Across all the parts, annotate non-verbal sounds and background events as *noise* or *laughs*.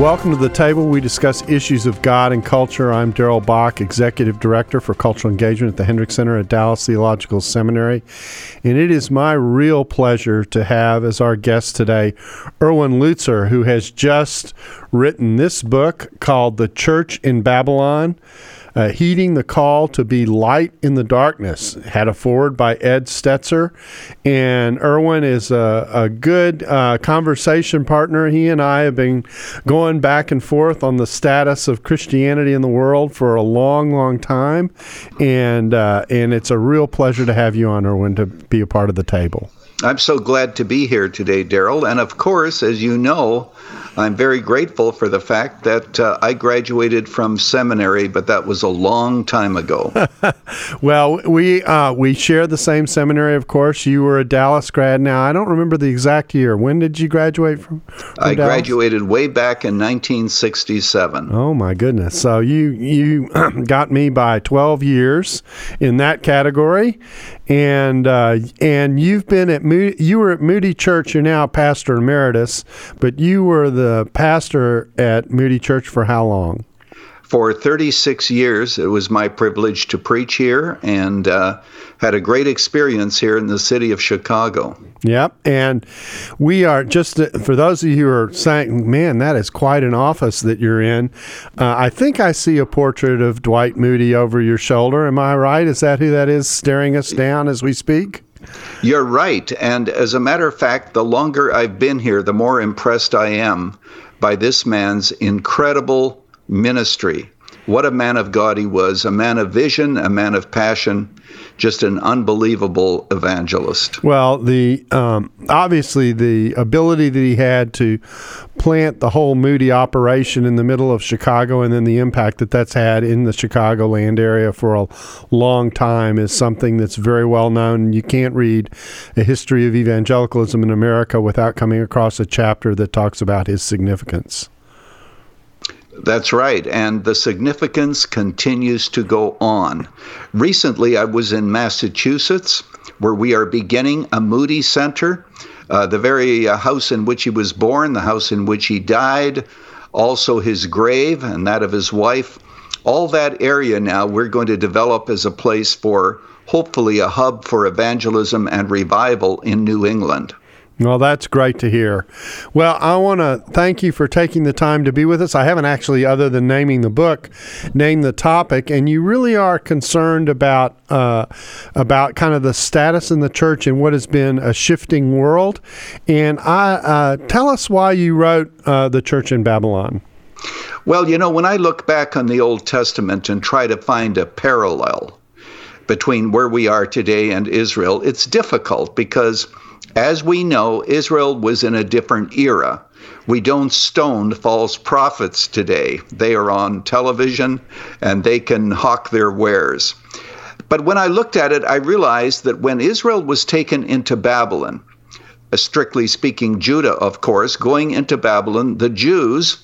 Welcome to the table. We discuss issues of God and culture. I'm Darrell Bock, Executive Director for Cultural Engagement at the Hendricks Center at Dallas Theological Seminary. And it is my real pleasure to have as our guest today Erwin Lutzer, who has just written this book called The Church in Babylon uh, Heeding the Call to Be Light in the Darkness. Had a foreword by Ed Stetzer. And Erwin is a, a good uh, conversation partner. He and I have been going back and forth on the status of Christianity in the world for a long, long time. And, uh, and it's a real pleasure to have you on, Erwin, to be a part of the table. I'm so glad to be here today, Darrell. And of course, as you know, I'm very grateful for the fact that uh, I graduated from seminary, but that was a long time ago. *laughs* well, we uh, we share the same seminary, of course. You were a Dallas grad. Now, I don't remember the exact year. When did you graduate from? from I Dallas? graduated way back in 1967. Oh my goodness! So you you *clears throat* got me by 12 years in that category, and uh, and you've been at Moody, you were at Moody Church. You're now pastor emeritus, but you were the pastor at Moody Church for how long? For 36 years, it was my privilege to preach here and uh, had a great experience here in the city of Chicago. Yep. And we are just, for those of you who are saying, man, that is quite an office that you're in. Uh, I think I see a portrait of Dwight Moody over your shoulder. Am I right? Is that who that is staring us down as we speak? You're right. And as a matter of fact, the longer I've been here, the more impressed I am by this man's incredible ministry. What a man of God he was, a man of vision, a man of passion, just an unbelievable evangelist. Well, the um, obviously the ability that he had to plant the whole Moody operation in the middle of Chicago, and then the impact that that's had in the Chicagoland area for a long time is something that's very well known. You can't read a history of evangelicalism in America without coming across a chapter that talks about his significance. That's right. And the significance continues to go on. Recently, I was in Massachusetts where we are beginning a Moody Center. Uh, the very uh, house in which he was born, the house in which he died, also his grave and that of his wife. All that area now we're going to develop as a place for hopefully a hub for evangelism and revival in New England. Well, that's great to hear. Well, I want to thank you for taking the time to be with us. I haven't actually, other than naming the book, named the topic, and you really are concerned about uh, about kind of the status in the church and what has been a shifting world. And I uh, tell us why you wrote uh, the Church in Babylon. Well, you know, when I look back on the Old Testament and try to find a parallel between where we are today and Israel, it's difficult because as we know, Israel was in a different era. We don't stone false prophets today. They are on television and they can hawk their wares. But when I looked at it, I realized that when Israel was taken into Babylon, uh, strictly speaking, Judah, of course, going into Babylon, the Jews,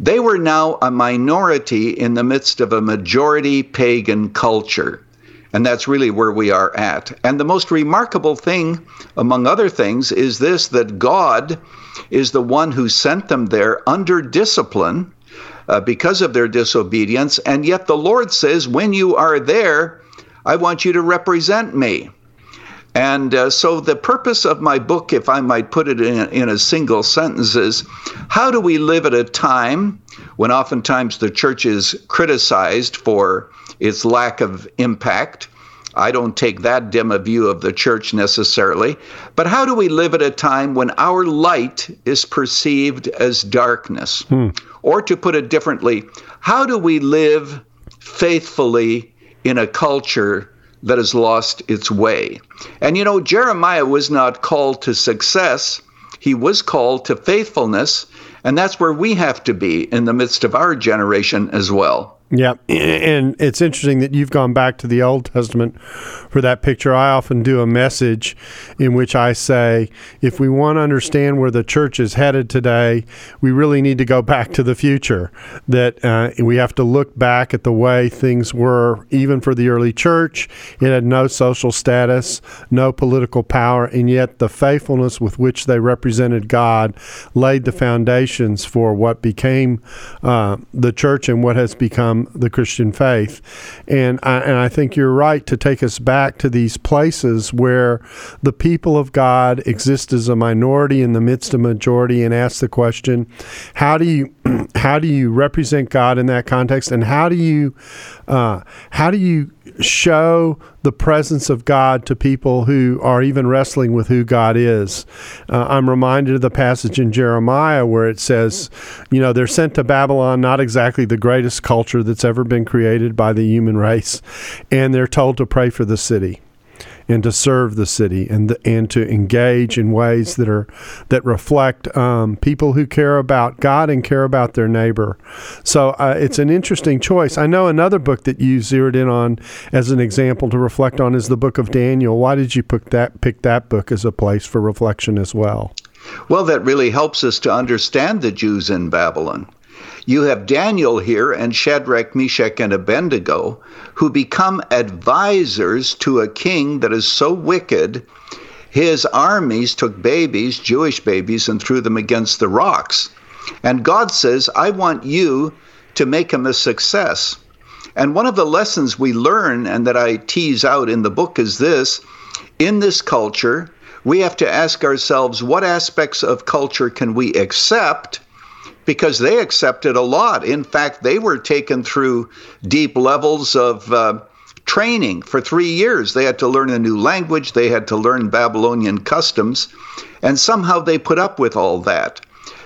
they were now a minority in the midst of a majority pagan culture. And that's really where we are at. And the most remarkable thing, among other things, is this that God is the one who sent them there under discipline uh, because of their disobedience. And yet the Lord says, when you are there, I want you to represent me. And uh, so, the purpose of my book, if I might put it in, in a single sentence, is how do we live at a time when oftentimes the church is criticized for its lack of impact. I don't take that dim a view of the church necessarily. But how do we live at a time when our light is perceived as darkness? Hmm. Or to put it differently, how do we live faithfully in a culture that has lost its way? And you know, Jeremiah was not called to success, he was called to faithfulness. And that's where we have to be in the midst of our generation as well. Yeah, and it's interesting that you've gone back to the Old Testament for that picture. I often do a message in which I say, if we want to understand where the church is headed today, we really need to go back to the future. That uh, we have to look back at the way things were, even for the early church. It had no social status, no political power, and yet the faithfulness with which they represented God laid the foundations for what became uh, the church and what has become the Christian faith. And I, and I think you're right to take us back to these places where the people of God exist as a minority in the midst of majority and ask the question, how do you *clears throat* how do you represent God in that context, and how do you uh, how do you show the presence of God to people who are even wrestling with who God is? Uh, I'm reminded of the passage in Jeremiah where it says, you know, they're sent to Babylon, not exactly the greatest culture that's ever been created by the human race, and they're told to pray for the city and to serve the city and the, and to engage in ways that are that reflect um, people who care about God and care about their neighbor. So uh, it's an interesting choice. I know another book that you zeroed in on as an example to reflect on is the book of Daniel. Why did you pick that pick that book as a place for reflection as well? Well, that really helps us to understand the Jews in Babylon. You have Daniel here and Shadrach, Meshach, and Abednego, who become advisors to a king that is so wicked. His armies took babies, Jewish babies, and threw them against the rocks. And God says, I want you to make him a success. And one of the lessons we learn and that I tease out in the book is this in this culture, we have to ask ourselves what aspects of culture can we accept because they accepted a lot. In fact, they were taken through deep levels of uh, training for three years. They had to learn a new language, they had to learn Babylonian customs, and somehow they put up with all that.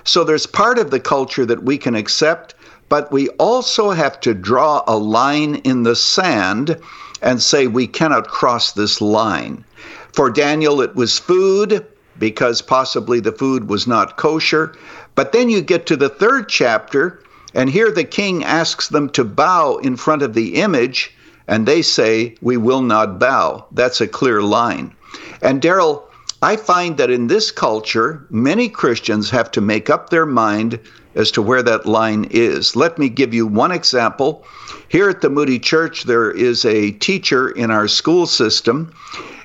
So there's part of the culture that we can accept, but we also have to draw a line in the sand and say we cannot cross this line. For Daniel, it was food because possibly the food was not kosher. But then you get to the third chapter, and here the king asks them to bow in front of the image, and they say, We will not bow. That's a clear line. And Darrell, I find that in this culture, many Christians have to make up their mind as to where that line is. Let me give you one example. Here at the Moody Church, there is a teacher in our school system,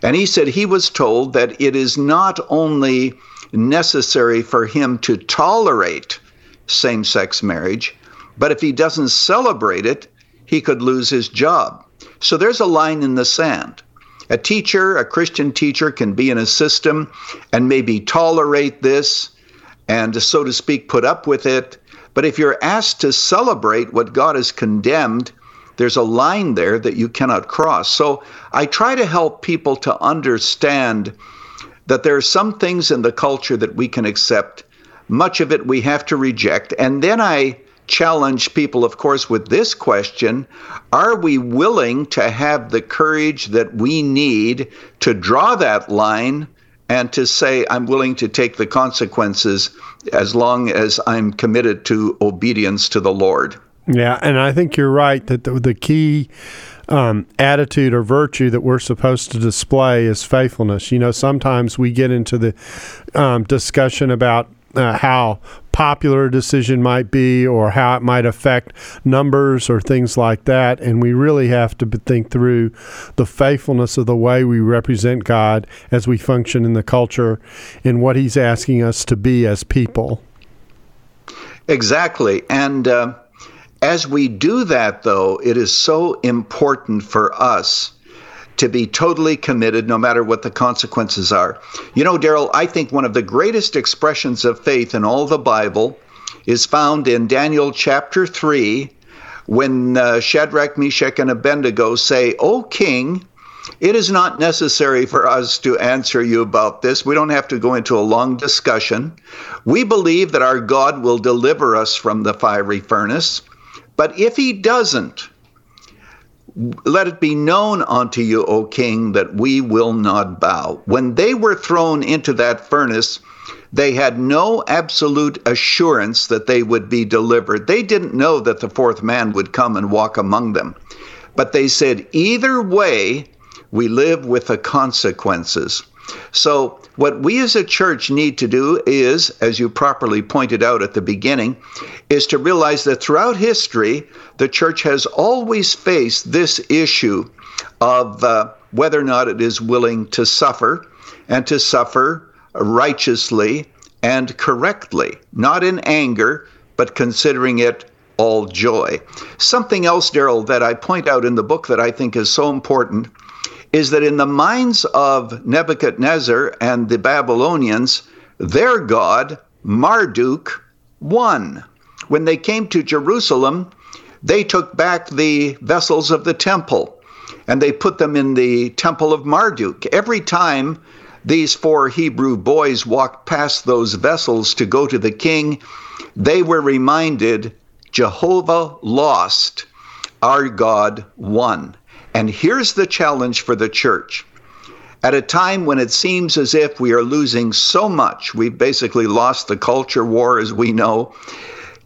and he said he was told that it is not only necessary for him to tolerate same sex marriage, but if he doesn't celebrate it, he could lose his job. So there's a line in the sand. A teacher, a Christian teacher, can be in a system and maybe tolerate this and, so to speak, put up with it. But if you're asked to celebrate what God has condemned, there's a line there that you cannot cross. So I try to help people to understand that there are some things in the culture that we can accept, much of it we have to reject. And then I challenge people, of course, with this question Are we willing to have the courage that we need to draw that line and to say, I'm willing to take the consequences as long as I'm committed to obedience to the Lord? Yeah, and I think you're right that the, the key um, attitude or virtue that we're supposed to display is faithfulness. You know, sometimes we get into the um, discussion about uh, how popular a decision might be or how it might affect numbers or things like that. And we really have to think through the faithfulness of the way we represent God as we function in the culture and what He's asking us to be as people. Exactly. And, uh, as we do that, though, it is so important for us to be totally committed no matter what the consequences are. You know, Darrell, I think one of the greatest expressions of faith in all the Bible is found in Daniel chapter 3 when uh, Shadrach, Meshach, and Abednego say, O king, it is not necessary for us to answer you about this. We don't have to go into a long discussion. We believe that our God will deliver us from the fiery furnace. But if he doesn't, let it be known unto you, O king, that we will not bow. When they were thrown into that furnace, They had no absolute assurance that they would be delivered. They didn't know that the fourth man would come and walk among them. But they said, either way, we live with the consequences. So, what we as a church need to do is, as you properly pointed out at the beginning, is to realize that throughout history, the church has always faced this issue of uh, whether or not it is willing to suffer and to suffer righteously and correctly, not in anger, but considering it all joy. Something else, Darrell, that I point out in the book that I think is so important is that in the minds of Nebuchadnezzar and the Babylonians, their god, Marduk, won. When they came to Jerusalem, they took back the vessels of the temple and they put them in the temple of Marduk. Every time these four Hebrew boys walked past those vessels to go to the king, they were reminded Jehovah lost, our God won. And here's the challenge for the church. At a time when it seems as if we are losing so much, we've basically lost the culture war as we know,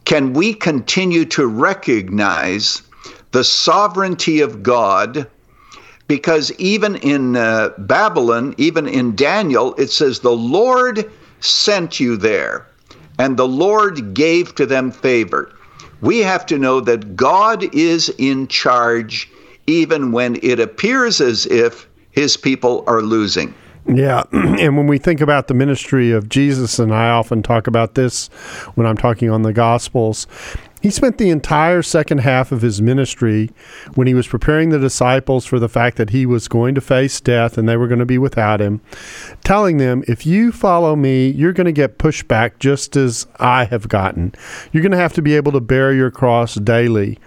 can we continue to recognize the sovereignty of God? Because even in uh, Babylon, even in Daniel, it says, The Lord sent you there, and the Lord gave to them favor. We have to know that God is in charge even when it appears as if his people are losing. Yeah, *clears throat* and when we think about the ministry of Jesus, and I often talk about this when I'm talking on the Gospels, he spent the entire second half of his ministry when he was preparing the disciples for the fact that he was going to face death and they were going to be without him, telling them, If you follow me, you're going to get pushback just as I have gotten. You're going to have to be able to bear your cross daily.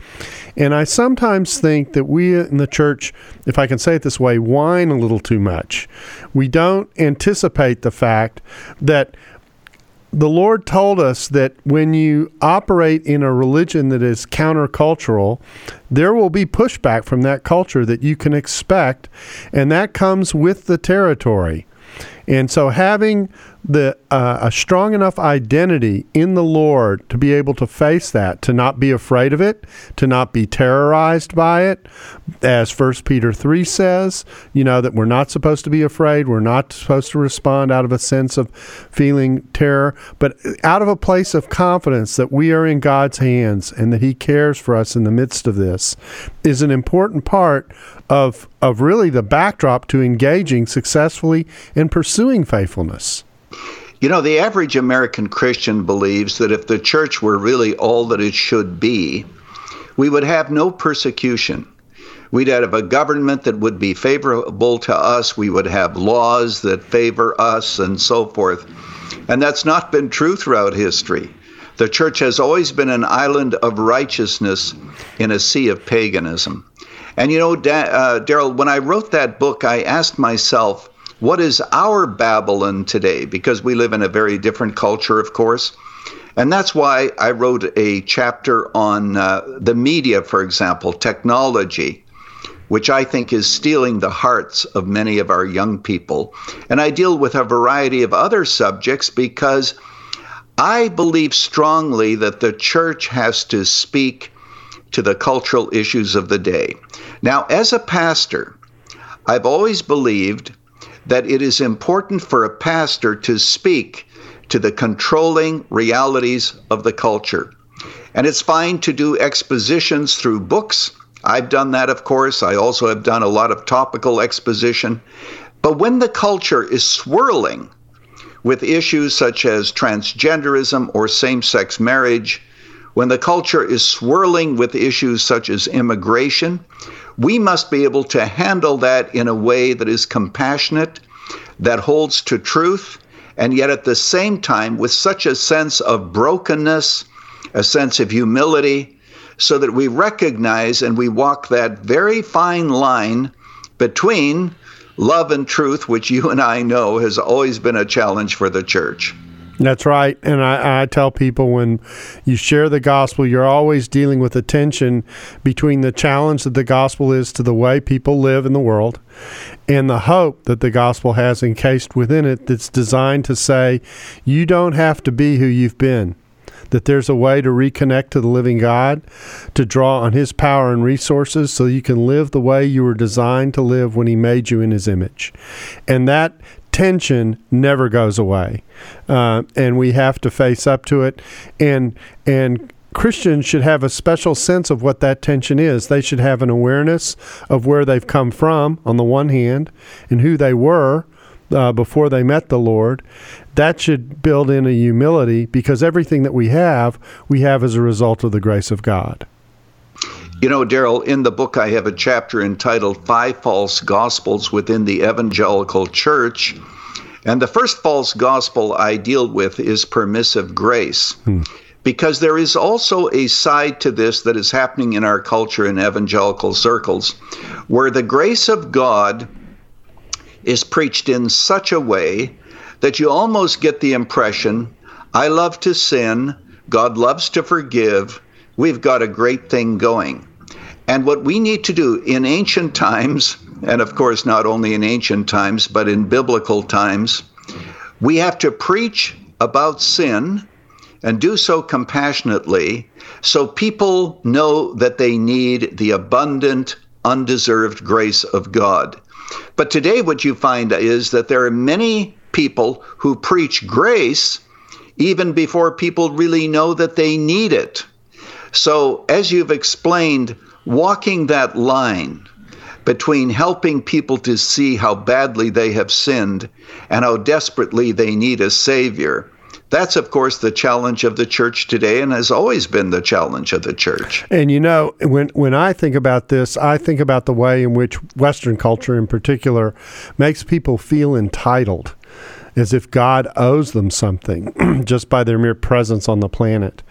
And I sometimes think that we in the church, if I can say it this way, whine a little too much. We don't anticipate the fact that the Lord told us that when you operate in a religion that is countercultural, there will be pushback from that culture that you can expect, and that comes with the territory. And so having the uh, a strong enough identity in the Lord to be able to face that, to not be afraid of it, to not be terrorized by it, as First Peter three says, you know that we're not supposed to be afraid, we're not supposed to respond out of a sense of feeling terror, but out of a place of confidence that we are in God's hands and that He cares for us in the midst of this, is an important part of of really the backdrop to engaging successfully in pursuing faithfulness. You know, the average American Christian believes that if the church were really all that it should be, we would have no persecution. We'd have a government that would be favorable to us. We would have laws that favor us and so forth. And that's not been true throughout history. The church has always been an island of righteousness in a sea of paganism. And you know, da- uh, Darrell, when I wrote that book, I asked myself, what is our Babylon today? Because we live in a very different culture, of course. And that's why I wrote a chapter on uh, the media, for example, technology, which I think is stealing the hearts of many of our young people. And I deal with a variety of other subjects because I believe strongly that the church has to speak to the cultural issues of the day. Now, as a pastor, I've always believed that it is important for a pastor to speak to the controlling realities of the culture. And it's fine to do expositions through books. I've done that, of course. I also have done a lot of topical exposition. But when the culture is swirling with issues such as transgenderism or same sex marriage, when the culture is swirling with issues such as immigration, we must be able to handle that in a way that is compassionate, that holds to truth, and yet at the same time with such a sense of brokenness, a sense of humility, so that we recognize and we walk that very fine line between love and truth, which you and I know has always been a challenge for the church. That's right. And I, I, tell people when you share the gospel, you're always dealing with a tension between the challenge that the gospel is to the way people live in the world and the hope that the gospel has encased within it that's designed to say, you don't have to be who you've been. That there's a way to reconnect to the living God, to draw on His power and resources so you can live the way you were designed to live when He made you in His image. And that tension never goes away, uh, and we have to face up to it. And and Christians should have a special sense of what that tension is. They should have an awareness of where they've come from, on the one hand, and who they were uh, before they met the Lord. That should build in a humility because everything that we have, we have as a result of the grace of God. You know, Darrell, in the book, I have a chapter entitled Five False Gospels Within the Evangelical Church. And the first false gospel I deal with is permissive grace. Hmm. Because there is also a side to this that is happening in our culture in evangelical circles, where the grace of God is preached in such a way that you almost get the impression I love to sin, God loves to forgive, we've got a great thing going. And what we need to do in ancient times, and of course, not only in ancient times, but in biblical times, we have to preach about sin and do so compassionately so people know that they need the abundant, undeserved grace of God. But today, what you find is that there are many people who preach grace even before people really know that they need it. So, as you've explained, walking that line between helping people to see how badly they have sinned and how desperately they need a Savior. That's, of course, the challenge of the church today and has always been the challenge of the church. And you know, when, when I think about this, I think about the way in which Western culture in particular makes people feel entitled as if God owes them something *clears throat* just by their mere presence on the planet.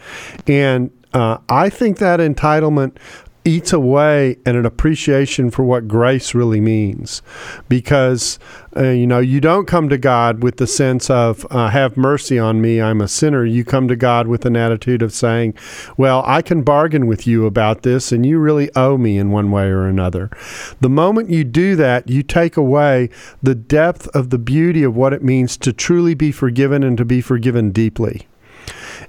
And uh, I think that entitlement eats away at an appreciation for what grace really means. Because uh, you know you don't come to god with the sense of uh, have mercy on me i'm a sinner. You come to god with an attitude of saying well i can bargain with you about this and you really owe me in one way or another. The moment you do that you take away the depth of the beauty of what it means to truly be forgiven and to be forgiven deeply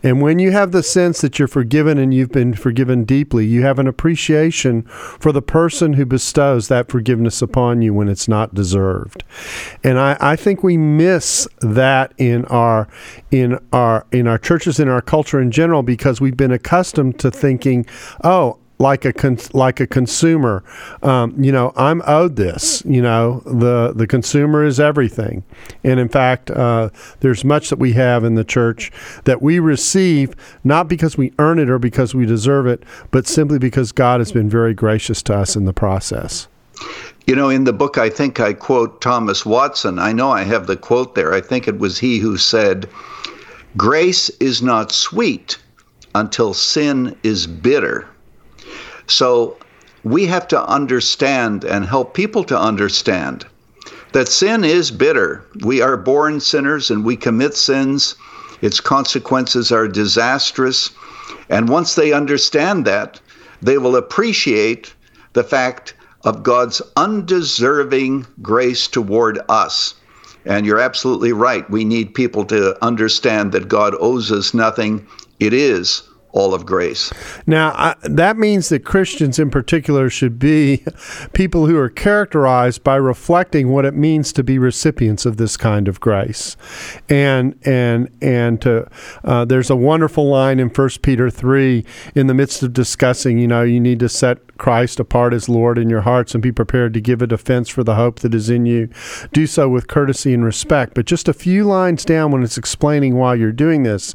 and when you have the sense that you're forgiven and you've been forgiven deeply, you have an appreciation for the person who bestows that forgiveness upon you when it's not deserved. And I, I think we miss that in our in our in our churches in our culture in general because we've been accustomed to thinking, oh, like a con- like a consumer. Um, you know, I'm owed this. You know, the the consumer is everything, and in fact, uh, there's much that we have in the church that we receive not because we earn it or because we deserve it, but simply because God has been very gracious to us in the process. You know, in the book, I think I quote Thomas Watson. I know I have the quote there. I think it was he who said, "Grace is not sweet until sin is bitter." So we have to understand and help people to understand that sin is bitter. We are born sinners and we commit sins. Its consequences are disastrous. And once they understand that, they will appreciate the fact of God's undeserving grace toward us. And you're absolutely right. We need people to understand that God owes us nothing. It is all of grace. Now, I, that means that Christians in particular should be *laughs* people who are characterized by reflecting what it means to be recipients of this kind of grace. And and and to uh, there's a wonderful line in 1 Peter 3 in the midst of discussing, you know, you need to set Christ apart as Lord in your hearts and be prepared to give a defense for the hope that is in you. Do so with courtesy and respect. But just a few lines down when it's explaining why you're doing this,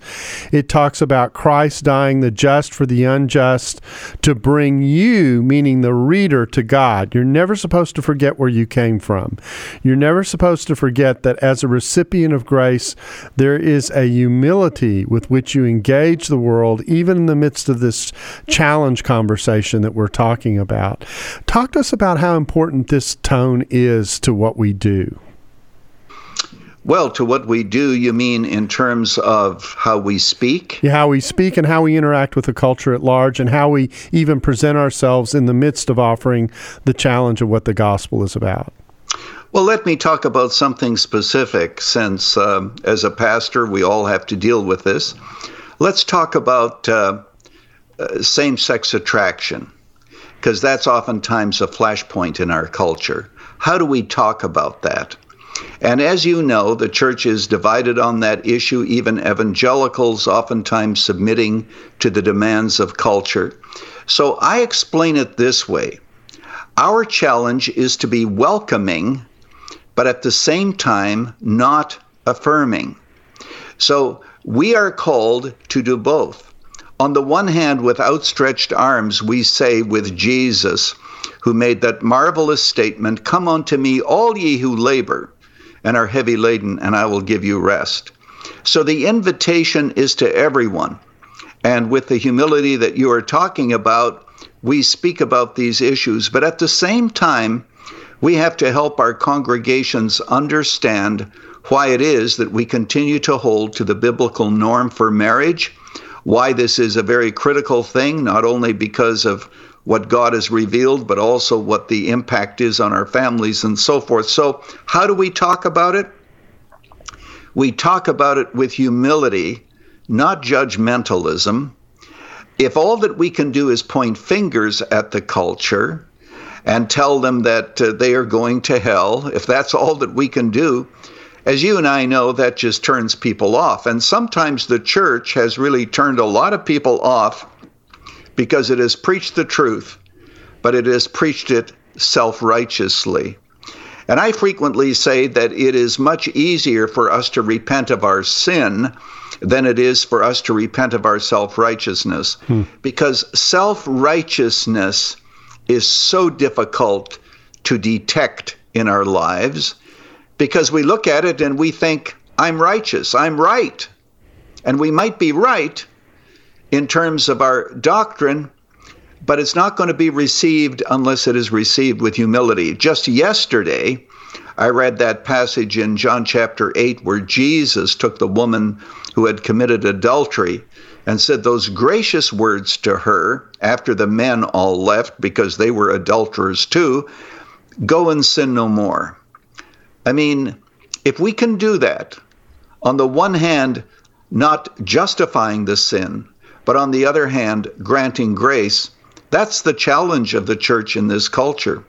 it talks about Christ dying the just for the unjust to bring you, meaning the reader, to God. You're never supposed to forget where you came from. You're never supposed to forget that as a recipient of grace, there is a humility with which you engage the world, even in the midst of this challenge conversation that we're talking talking about. Talk to us about how important this tone is to what we do. Well, to what we do, you mean in terms of how we speak? Yeah, how we speak and how we interact with the culture at large, and how we even present ourselves in the midst of offering the challenge of what the gospel is about. Well, let me talk about something specific since, um, as a pastor, we all have to deal with this. Let's talk about uh, uh, same sex attraction, because that's oftentimes a flashpoint in our culture. How do we talk about that? And as you know, the church is divided on that issue, even evangelicals oftentimes submitting to the demands of culture. So I explain it this way Our challenge is to be welcoming, but at the same time, not affirming. So we are called to do both. On the one hand, with outstretched arms, we say with Jesus, who made that marvelous statement Come unto me, all ye who labor and are heavy laden, and I will give you rest. So the invitation is to everyone. And with the humility that you are talking about, we speak about these issues. But at the same time, we have to help our congregations understand why it is that we continue to hold to the biblical norm for marriage, why this is a very critical thing, not only because of what God has revealed, but also what the impact is on our families and so forth. So, how do we talk about it? We talk about it with humility, not judgmentalism. If all that we can do is point fingers at the culture and tell them that uh, they are going to hell, if that's all that we can do, as you and I know, that just turns people off. And sometimes the church has really turned a lot of people off because it has preached the truth, but it has preached it self righteously. And I frequently say that it is much easier for us to repent of our sin than it is for us to repent of our self righteousness. Hmm. Because self righteousness is so difficult to detect in our lives because we look at it and we think, I'm righteous, I'm right. And we might be right, in terms of our doctrine, but it's not going to be received unless it is received with humility. Just yesterday, I read that passage in John chapter 8 where Jesus took the woman who had committed adultery and said those gracious words to her after the men all left because they were adulterers too go and sin no more. I mean, if we can do that, on the one hand, not justifying the sin, but on the other hand, granting grace. That's the challenge of the church in this culture.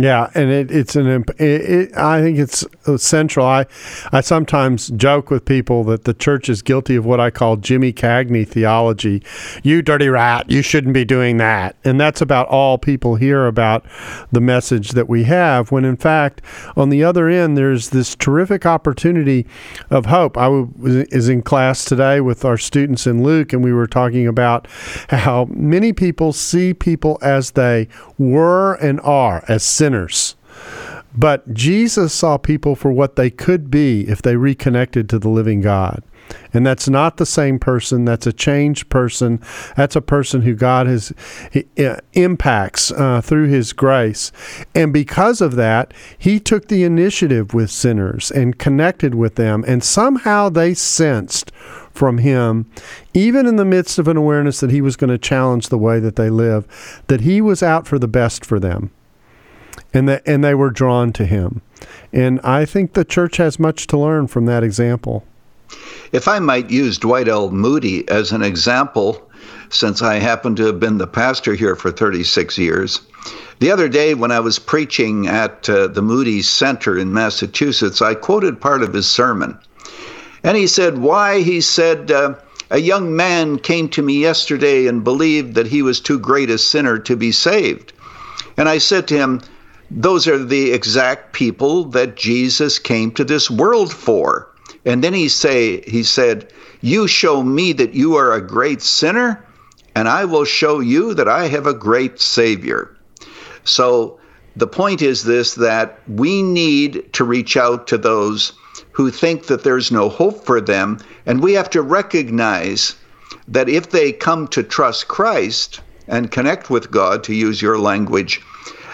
Yeah, and it, it's an. It, it, I think it's uh, central. I, I sometimes joke with people that the church is guilty of what I call Jimmy Cagney theology. You dirty rat, you shouldn't be doing that, and that's about all people hear about the message that we have. When in fact, on the other end, there's this terrific opportunity of hope. I was in class today with our students in Luke, and we were talking about how many people see people as they were and are as sinners. But Jesus saw people for what they could be if they reconnected to the living God. And that's not the same person. That's a changed person. That's a person who God has impacts uh, through His grace. And because of that, He took the initiative with sinners and connected with them. And somehow they sensed from Him, even in the midst of an awareness that He was going to challenge the way that they live, that He was out for the best for them and that and they were drawn to him. And I think the church has much to learn from that example. If I might use Dwight L. Moody as an example, since I happen to have been the pastor here for 36 years, the other day when I was preaching at uh, the Moody Center in Massachusetts, I quoted part of his sermon. And he said, Why? He said, uh, A young man came to me yesterday and believed that he was too great a sinner to be saved. And I said to him, those are the exact people that Jesus came to this world for. And then he say he said, "You show me that you are a great sinner, and I will show you that I have a great savior." So the point is this that we need to reach out to those who think that there's no hope for them, and we have to recognize that if they come to trust Christ and connect with God to use your language,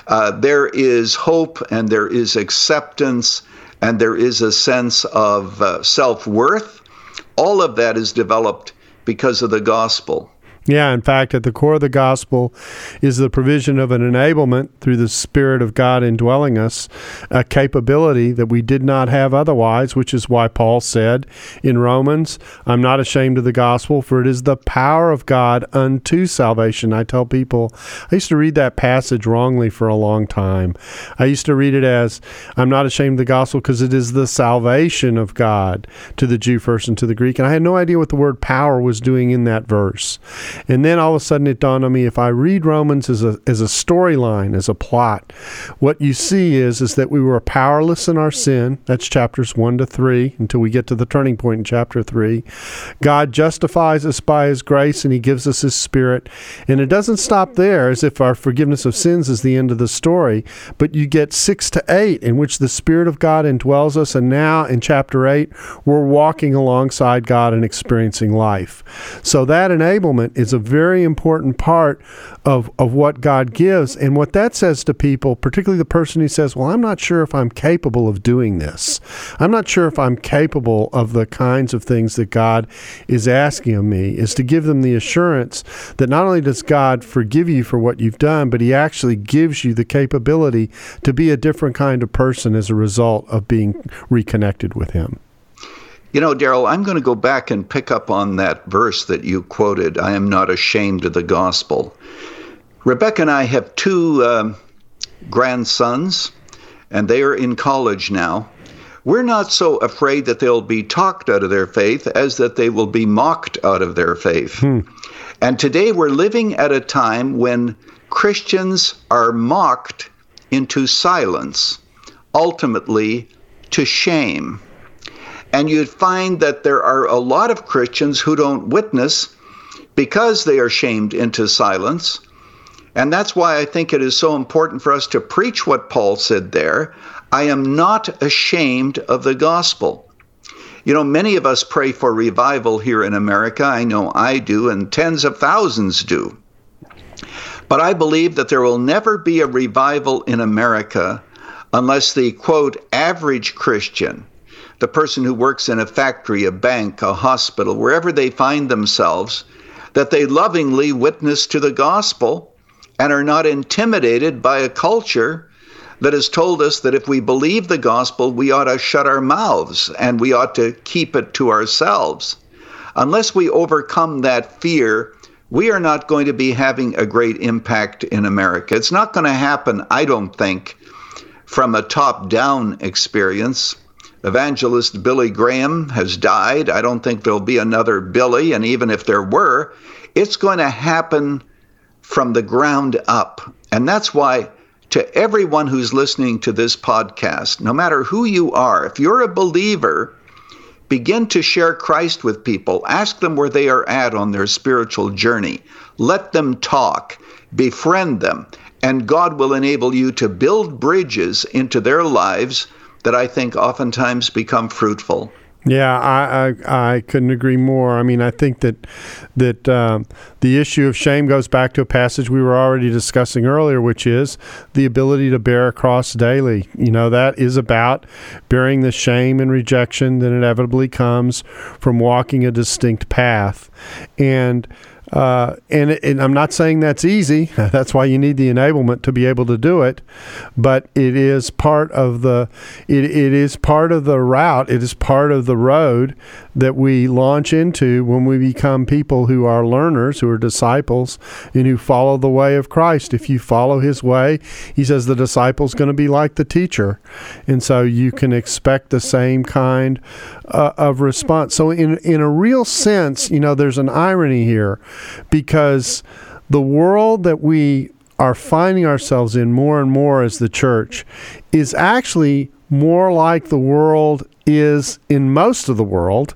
uh, there is hope and there is acceptance and there is a sense of uh, self worth. All of that is developed because of the gospel. Yeah, in fact, at the core of the gospel is the provision of an enablement through the Spirit of God indwelling us, a capability that we did not have otherwise, which is why Paul said in Romans, I'm not ashamed of the gospel, for it is the power of God unto salvation. I tell people, I used to read that passage wrongly for a long time. I used to read it as, I'm not ashamed of the gospel because it is the salvation of God to the Jew first and to the Greek. And I had no idea what the word power was doing in that verse. And then all of a sudden it dawned on me if I read Romans as a as a storyline, as a plot, what you see is is that we were powerless in our sin. That's chapters 1 to 3 until we get to the turning point in chapter 3. God justifies us by his grace and he gives us his spirit. And it doesn't stop there as if our forgiveness of sins is the end of the story, but you get 6 to 8 in which the spirit of God indwells us and now in chapter 8 we're walking alongside God and experiencing life. So that enablement is a very important part of, of what God gives. And what that says to people, particularly the person who says, Well, I'm not sure if I'm capable of doing this. I'm not sure if I'm capable of the kinds of things that God is asking of me, is to give them the assurance that not only does God forgive you for what you've done, but He actually gives you the capability to be a different kind of person as a result of being reconnected with Him. You know, Darrell, I'm going to go back and pick up on that verse that you quoted I am not ashamed of the gospel. Rebecca and I have two um, grandsons, and they are in college now. We're not so afraid that they'll be talked out of their faith as that they will be mocked out of their faith. Hmm. And today we're living at a time when Christians are mocked into silence, ultimately to shame. And you'd find that there are a lot of Christians who don't witness because they are shamed into silence. And that's why I think it is so important for us to preach what Paul said there I am not ashamed of the gospel. You know, many of us pray for revival here in America. I know I do, and tens of thousands do. But I believe that there will never be a revival in America unless the quote, average Christian the person who works in a factory, a bank, a hospital, wherever they find themselves, that they lovingly witness to the gospel and are not intimidated by a culture that has told us that if we believe the gospel, we ought to shut our mouths and we ought to keep it to ourselves. Unless we overcome that fear, we are not going to be having a great impact in America. It's not going to happen, I don't think, from a top down experience. Evangelist Billy Graham has died. I don't think there'll be another Billy, and even if there were, it's going to happen from the ground up. And that's why, to everyone who's listening to this podcast, no matter who you are, if you're a believer, begin to share Christ with people. Ask them where they are at on their spiritual journey. Let them talk, befriend them, and God will enable you to build bridges into their lives that I think oftentimes become fruitful. Yeah, I, I, I couldn't agree more. I mean, I think that that um, the issue of shame goes back to a passage we were already discussing earlier, which is the ability to bear a cross daily. You know, that is about bearing the shame and rejection that inevitably comes from walking a distinct path, and uh, and, and, I'm not saying that's easy. *laughs* That's why you need the enablement to be able to do it. But it is part of the it, it is part of the route. It is part of the road that we launch into when we become people who are learners, who are disciples, and who follow the way of Christ. If you follow His way, He says the disciple's going to be like the teacher, and so you can expect the same kind uh, of response. So in in a real sense, you know, there's an irony here because the world that we are finding ourselves in more and more as the church is actually more like the world is in most of the world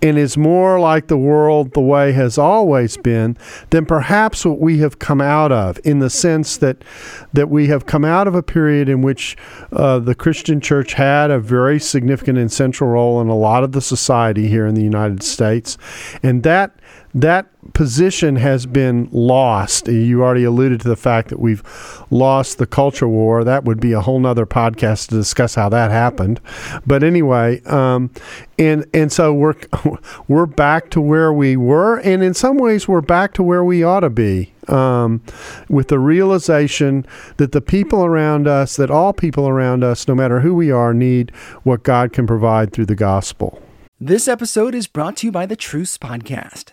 and is more like the world the way has always been than perhaps what we have come out of in the sense that that we have come out of a period in which uh, the Christian church had a very significant and central role in a lot of the society here in the United States. And that that position has been lost. You already alluded to the fact that we've lost the culture war. That would be a whole nother podcast to discuss how that happened. But anyway, um, and and so we're *laughs* we're back to where we were, and in some ways we're back to where we ought to be. Um, with the realization that the people around us, that all people around us, no matter who we are, need what God can provide through the gospel. This episode is brought to you by the Truce Podcast.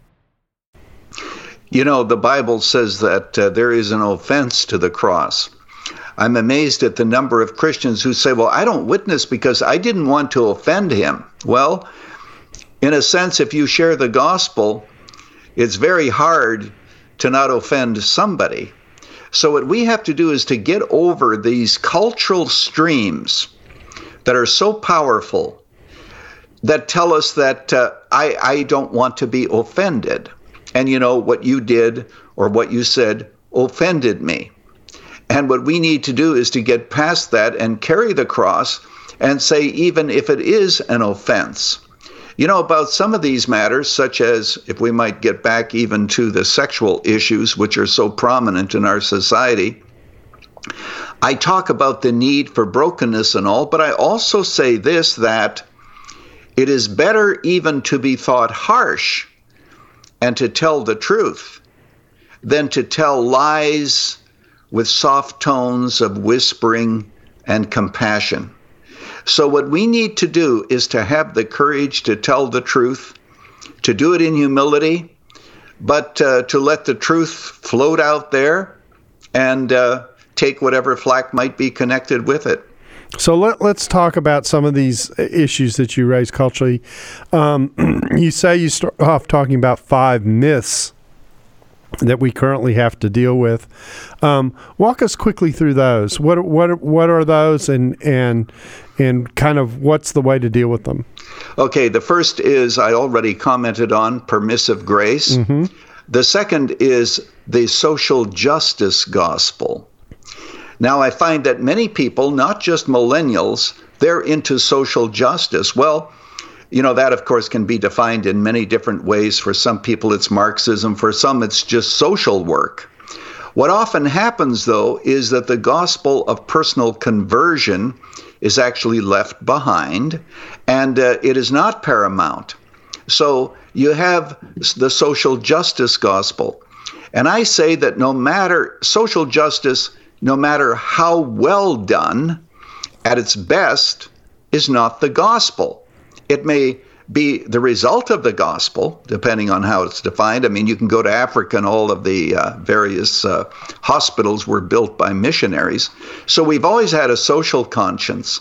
You know, the Bible says that uh, there is an offense to the cross. I'm amazed at the number of Christians who say, Well, I don't witness because I didn't want to offend him. Well, in a sense, if you share the gospel, it's very hard to not offend somebody. So, what we have to do is to get over these cultural streams that are so powerful that tell us that uh, I, I don't want to be offended. And you know, what you did or what you said offended me. And what we need to do is to get past that and carry the cross and say, even if it is an offense. You know, about some of these matters, such as if we might get back even to the sexual issues, which are so prominent in our society, I talk about the need for brokenness and all, but I also say this that it is better even to be thought harsh and to tell the truth than to tell lies with soft tones of whispering and compassion. So, what we need to do is to have the courage to tell the truth, to do it in humility, but uh, to let the truth float out there and uh, take whatever flack might be connected with it. So let, let's talk about some of these issues that you raise culturally. Um, *clears throat* you say you start off talking about five myths that we currently have to deal with. Um, walk us quickly through those. What what what are those, and and and kind of what's the way to deal with them? Okay, the first is I already commented on permissive grace. Mm-hmm. The second is the social justice gospel. Now, I find that many people, not just millennials, they're into social justice. Well, you know, that of course can be defined in many different ways. For some people, it's Marxism, for some, it's just social work. What often happens, though, is that the gospel of personal conversion is actually left behind and uh, it is not paramount. So you have the social justice gospel. And I say that no matter social justice, no matter how well done, at its best, is not the gospel. It may be the result of the gospel, depending on how it's defined. I mean, you can go to Africa and all of the uh, various uh, hospitals were built by missionaries. So we've always had a social conscience,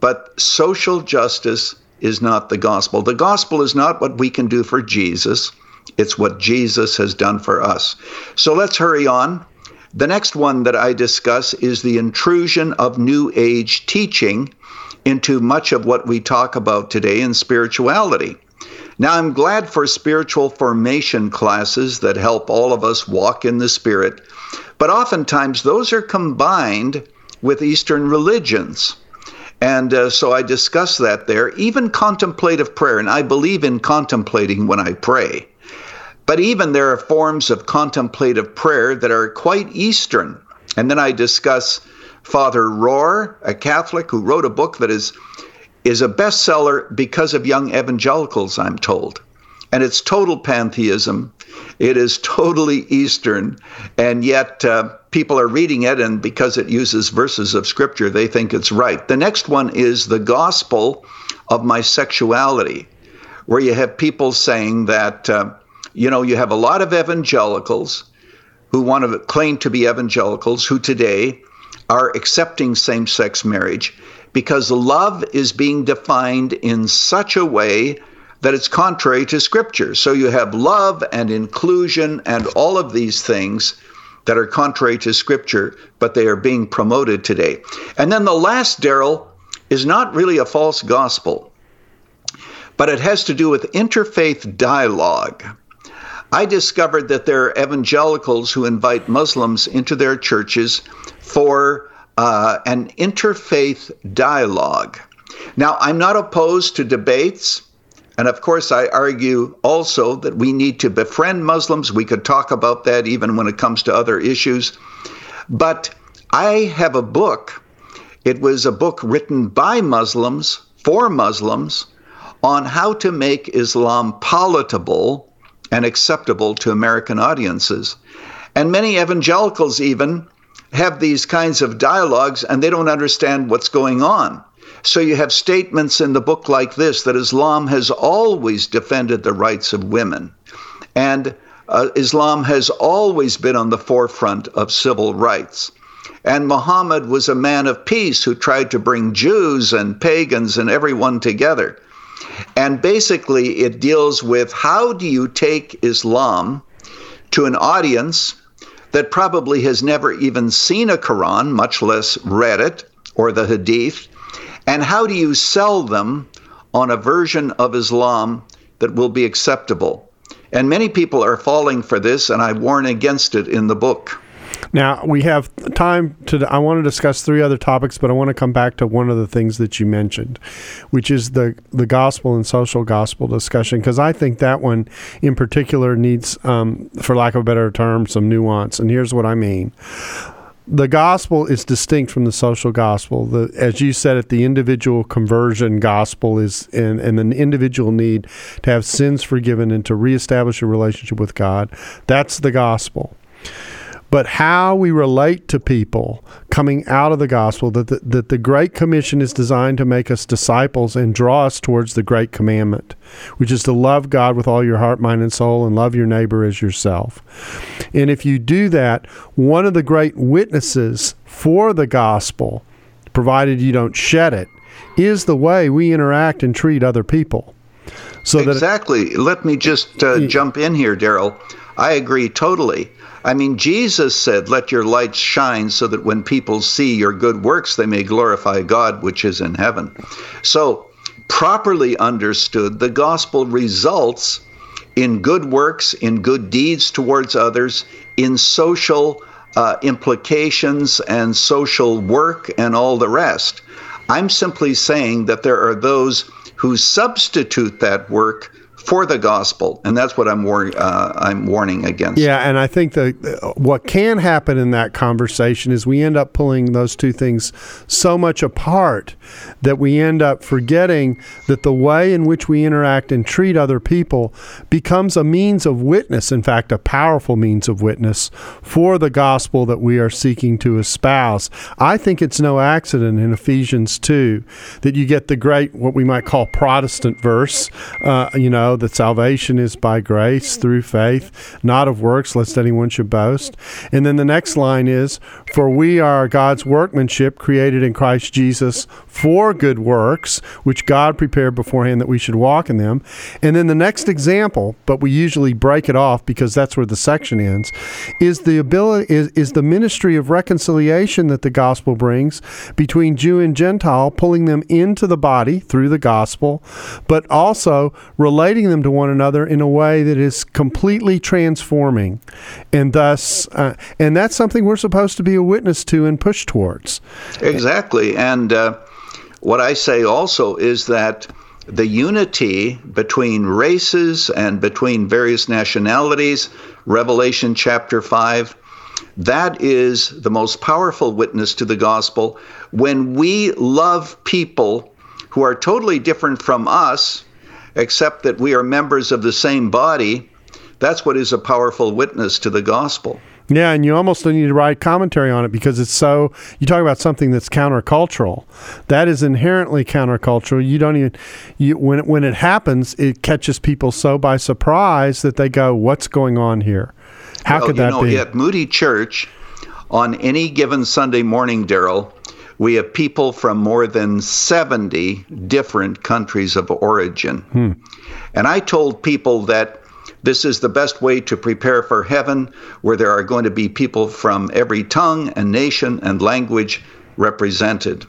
but social justice is not the gospel. The gospel is not what we can do for Jesus, it's what Jesus has done for us. So let's hurry on. The next one that I discuss is the intrusion of New Age teaching into much of what we talk about today in spirituality. Now, I'm glad for spiritual formation classes that help all of us walk in the Spirit, but oftentimes those are combined with Eastern religions. And uh, so I discuss that there, even contemplative prayer, and I believe in contemplating when I pray. But even there are forms of contemplative prayer that are quite Eastern. And then I discuss Father Rohr, a Catholic who wrote a book that is is a bestseller because of young evangelicals, I'm told. and it's total pantheism. It is totally Eastern, and yet uh, people are reading it, and because it uses verses of Scripture, they think it's right. The next one is the gospel of my sexuality, where you have people saying that, uh, you know, you have a lot of evangelicals who want to claim to be evangelicals who today are accepting same sex marriage because love is being defined in such a way that it's contrary to Scripture. So you have love and inclusion and all of these things that are contrary to Scripture, but they are being promoted today. And then the last, Darrell, is not really a false gospel, but it has to do with interfaith dialogue. I discovered that there are evangelicals who invite Muslims into their churches for uh, an interfaith dialogue. Now, I'm not opposed to debates. And of course, I argue also that we need to befriend Muslims. We could talk about that even when it comes to other issues. But I have a book. It was a book written by Muslims for Muslims on how to make Islam palatable and acceptable to American audiences. And many evangelicals even have these kinds of dialogues and they don't understand what's going on. So you have statements in the book like this that Islam has always defended the rights of women. And uh, Islam has always been on the forefront of civil rights. And Muhammad was a man of peace who tried to bring Jews and pagans and everyone together. And basically, it deals with how do you take Islam to an audience that probably has never even seen a Quran, much less read it, or the Hadith, and how do you sell them on a version of Islam that will be acceptable? And many people are falling for this, and I warn against it in the book. Now we have time to. I want to discuss three other topics, but I want to come back to one of the things that you mentioned, which is the the gospel and social gospel discussion, because I think that one in particular needs, um, for lack of a better term, some nuance. And here's what I mean the gospel is distinct from the social gospel. The, as you said it, the individual conversion gospel is and, and an individual need to have sins forgiven and to reestablish a relationship with God. That's the gospel but how we relate to people coming out of the gospel that the, that the great commission is designed to make us disciples and draw us towards the great commandment which is to love god with all your heart mind and soul and love your neighbor as yourself. And if you do that one of the great witnesses for the gospel provided you don't shed it is the way we interact and treat other people. So exactly. Let me just uh, jump in here Darrell. I agree totally I mean, Jesus said, Let your light shine so that when people see your good works, they may glorify God which is in heaven. So, properly understood, the gospel results in good works, in good deeds towards others, in social uh, implications and social work and all the rest. I'm simply saying that there are those who substitute that work for the gospel, and that's what I'm war- uh, I'm warning against. Yeah, and I think that what can happen in that conversation is we end up pulling those two things so much apart that we end up forgetting that the way in which we interact and treat other people becomes a means of witness. In fact, a powerful means of witness for the gospel that we are seeking to espouse. I think it's no accident in Ephesians two that you get the great what we might call Protestant verse. Uh, you know know that salvation is by grace through faith, not of works, lest anyone should boast. And then the next line is, For we are God's workmanship, created in Christ Jesus for good works, which God prepared beforehand that we should walk in them. And then the next example, but we usually break it off because that's where the section ends, is the ability is, is the ministry of reconciliation that the gospel brings between Jew and Gentile, pulling them into the body through the gospel, but also relating relating them to one another in a way that is completely transforming, and thus, uh, and that's something we're supposed to be a witness to and push towards. Exactly, and uh, what I say also is that the unity between races and between various nationalities, Revelation chapter 5, that is the most powerful witness to the gospel. When we love people who are totally different from us, except that we are members of the same body. That's what is a powerful witness to the gospel. Yeah, and you almost need to write commentary on it because it's so. You talk about something that's countercultural. That is inherently countercultural. You don't even. You when when it happens, it catches people so by surprise that they go, "What's going on here? How well, could that know, be?" At Moody Church, on any given Sunday morning, Darrell, we have people from more than 70 different countries of origin. Hmm. And I told people that this is the best way to prepare for heaven, where there are going to be people from every tongue and nation and language represented.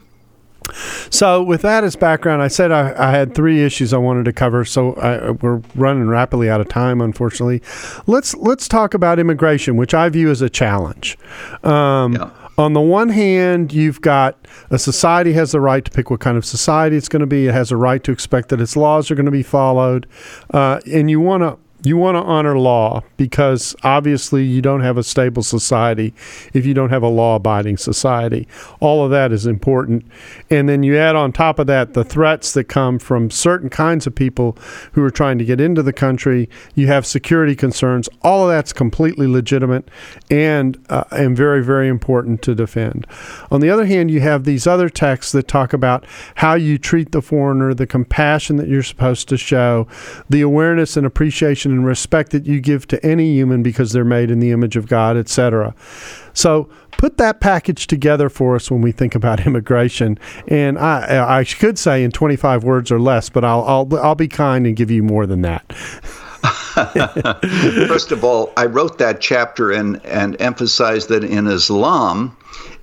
So, with that as background, I said I, I had three issues I wanted to cover. So I, we're running rapidly out of time, unfortunately. Let's let's talk about immigration, which I view as a challenge. Um, yeah. On the one hand, you've got a society has the right to pick what kind of society it's going to be. It has a right to expect that its laws are going to be followed, uh, and you want to you want to honor law because obviously you don't have a stable society if you don't have a law abiding society. All of that is important. And then you add on top of that the threats that come from certain kinds of people who are trying to get into the country. You have security concerns. All of that's completely legitimate and, uh, and very, very important to defend. On the other hand, you have these other texts that talk about how you treat the foreigner, the compassion that you're supposed to show, the awareness and appreciation and respect that you give to any human because they're made in the image of God, etc. So put that package together for us when we think about *laughs* immigration. And I, I could say in 25 words or less, but I'll, I'll, I'll be kind and give you more than that. *laughs* First of all, I wrote that chapter and, and emphasized that in Islam,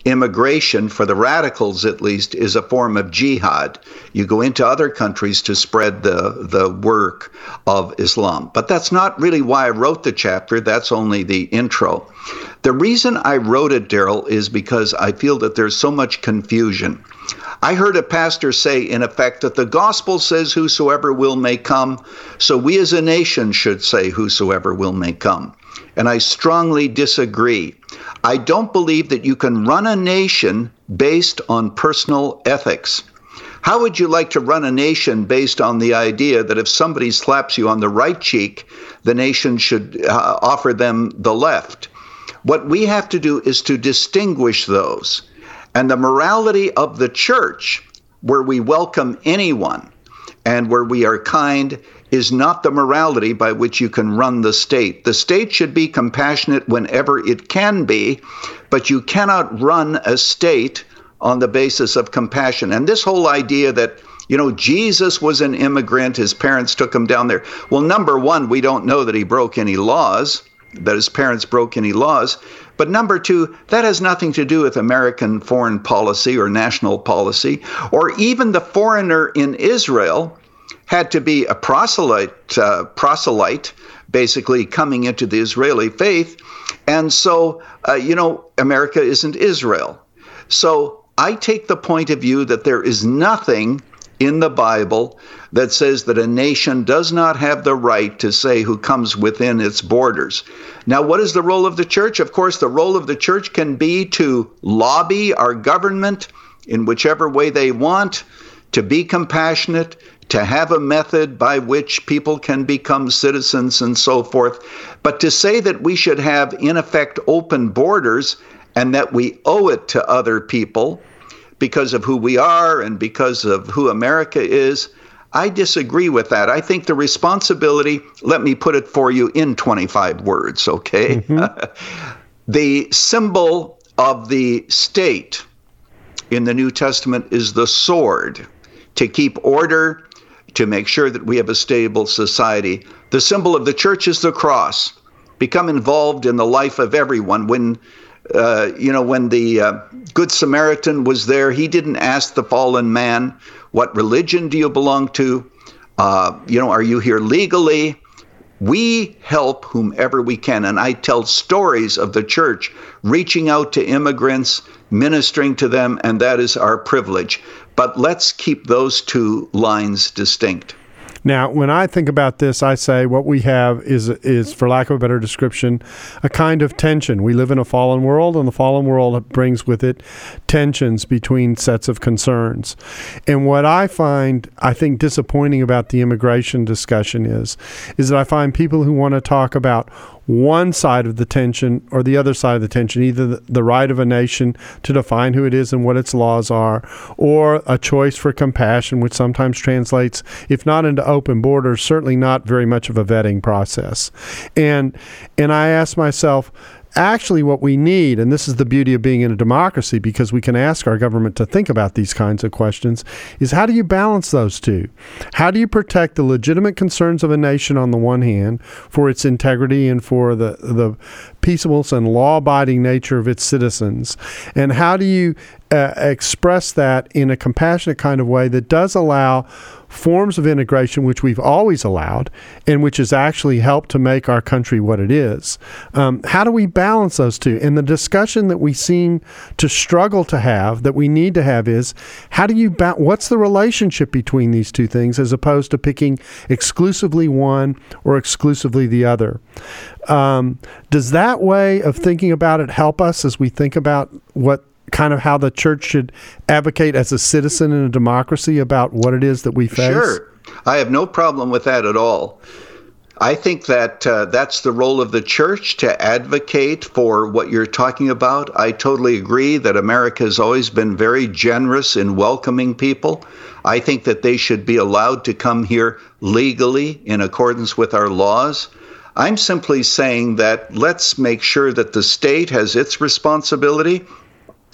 immigration, for the radicals at least, is a form of jihad. You go into other countries to spread the, the work of Islam. But that's not really why I wrote the chapter, that's only the intro. The reason I wrote it, Darrell, is because I feel that there's so much confusion. I heard a pastor say, in effect, that the gospel says, Whosoever will may come, so we as a nation should say, Whosoever will may come. And I strongly disagree. I don't believe that you can run a nation based on personal ethics. How would you like to run a nation based on the idea that if somebody slaps you on the right cheek, the nation should uh, offer them the left? What we have to do is to distinguish those. And the morality of the church, where we welcome anyone and where we are kind, is not the morality by which you can run the state. The state should be compassionate whenever it can be, but you cannot run a state on the basis of compassion. And this whole idea that you know, Jesus was an immigrant. His parents took him down there. Well, number one, we don't know that he broke any laws, that his parents broke any laws. But number two, that has nothing to do with American foreign policy or national policy, or even the foreigner in Israel had to be a proselyte, uh, proselyte, basically coming into the Israeli faith. And so, uh, you know, America isn't Israel. So I take the point of view that there is nothing in the Bible that says that a nation does not have the right to say who comes within its borders. Now, what is the role of the church? Of course, the role of the church can be to lobby our government in whichever way they want, to be compassionate, to have a method by which people can become citizens and so forth. But to say that we should have, in effect, open borders and that we owe it to other people because of who we are and because of who America is, I disagree with that. I think the responsibility, let me put it for you in 25 words, okay? Mm-hmm. *laughs* the symbol of the state in the New Testament is the sword to keep order to make sure that we have a stable society. The symbol of the church is the cross. Become involved in the life of everyone. When uh, you know, when the uh, Good Samaritan was there, he didn't ask the fallen man, "What religion do you belong to? Uh, you know, are you here legally?" We help whomever we can, and I tell stories of the church reaching out to immigrants, ministering to them, and that is our privilege. But let's keep those two lines distinct. Now, when I think about this, I say what we have is is, for lack of a better description, a kind of tension. We live in a fallen world, and the fallen world brings with it tensions between sets of concerns. And what I find, I think, disappointing about the immigration discussion is, is that I find people who want to talk about one side of the tension or the other side of the tension, either the right of a nation to define who it is and what its laws are, or a choice for compassion, which sometimes translates, if not into open borders, certainly not very much of a vetting process. And and I ask myself, actually what we need, and this is the beauty of being in a democracy because we can ask our government to think about these kinds of questions, is how do you balance those two? How do you protect the legitimate concerns of a nation on the one hand for its integrity and for the, the peaceableness and law abiding nature of its citizens? And how do you uh, express that in a compassionate kind of way that does allow forms of integration which we've always allowed and which has actually helped to make our country what it is. Um, how do we balance those two? And the discussion that we seem to struggle to have, that we need to have, is how do you ba- what's the relationship between these two things as opposed to picking exclusively one or exclusively the other? Um, does that way of thinking about it help us as we think about what kind of how the church should advocate as a citizen in a democracy about what it is that we face? Sure. I have no problem with that at all. I think that uh, that's the role of the church to advocate for what you're talking about. I totally agree that America has always been very generous in welcoming people. I think that they should be allowed to come here legally in accordance with our laws. I'm simply saying that let's make sure that the state has its responsibility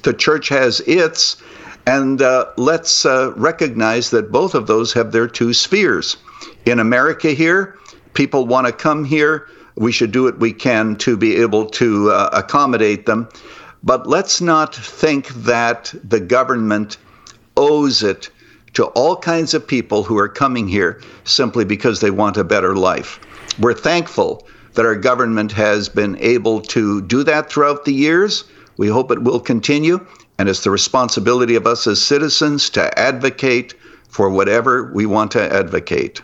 the church has its, and uh, let's uh, recognize that both of those have their two spheres. In America, here, people want to come here. We should do what we can to be able to uh, accommodate them. But let's not think that the government owes it to all kinds of people who are coming here simply because they want a better life. We're thankful that our government has been able to do that throughout the years. We hope it will continue, and it's the responsibility of us as citizens to advocate for whatever we want to advocate.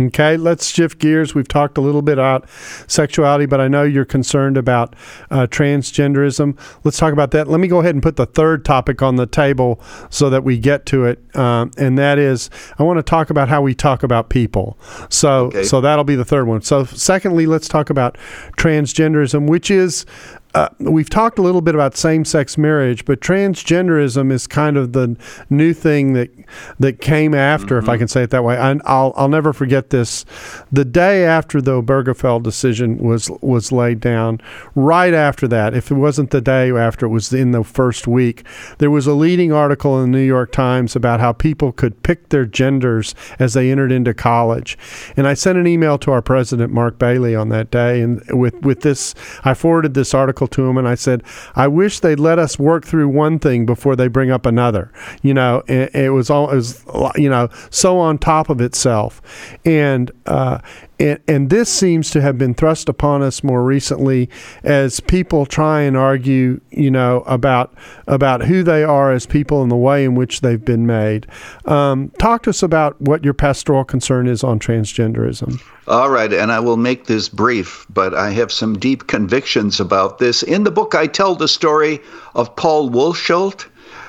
Okay, let's shift gears. We've talked a little bit about sexuality, but I know you're concerned about uh, transgenderism. Let's talk about that. Let me go ahead and put the third topic on the table so that we get to it, um, and that is I want to talk about how we talk about people. So, okay. so that'll be the third one. So, secondly, let's talk about transgenderism, which is uh, we've talked a little bit about same-sex marriage, but transgenderism is kind of the new thing that that came after, mm-hmm. if I mm-hmm. can say it that way. I, will I'll never forget this. The day after the Obergefell decision was was laid down, right after that, if it wasn't the day after, it was in the first week. There was a leading article in the New York Times about how people could pick their genders as they entered into college, and I sent an email to our president Mark Bailey on that day, and with with this, I forwarded this article to him and I said, I wish they'd let us work through one thing before they bring up another. You know, it, it was all, it was, you know, so on top of itself. And, uh, and, and this seems to have been thrust upon us more recently as people try and argue, you know, about about who they are as people and the way in which they've been made. Um, talk to us about what your pastoral concern is on transgenderism. All right, and I will make this brief, but I have some deep convictions about this. In the book, I tell the story of Paul Wolscht,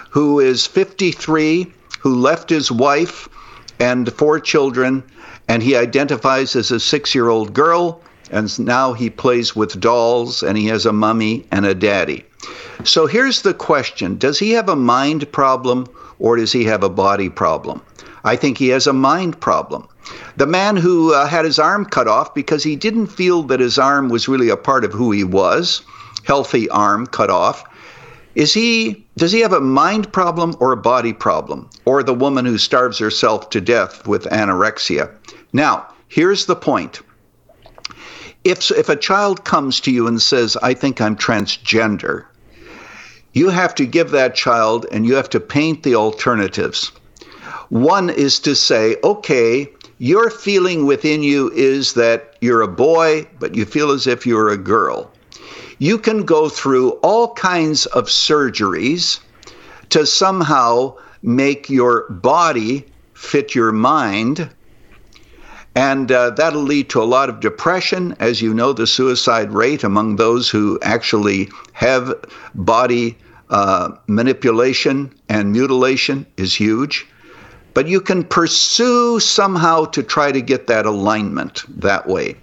who is 53, who left his wife and four children and he identifies as a six year old girl, and now he plays with dolls, and he has a mummy and a daddy. So here's the question Does he have a mind problem or does he have a body problem? I think he has a mind problem. The man who uh, had his arm cut off because he didn't feel that his arm was really a part of who he was, healthy arm cut off, is he does he have a mind problem or a body problem or the woman who starves herself to death with anorexia now here's the point if if a child comes to you and says i think i'm transgender you have to give that child and you have to paint the alternatives one is to say okay your feeling within you is that you're a boy but you feel as if you're a girl you can go through all kinds of surgeries to somehow make your body fit your mind. And uh, that'll lead to a lot of depression. As you know, the suicide rate among those who actually have body uh, manipulation and mutilation is huge. But you can pursue somehow to try to get that alignment that way.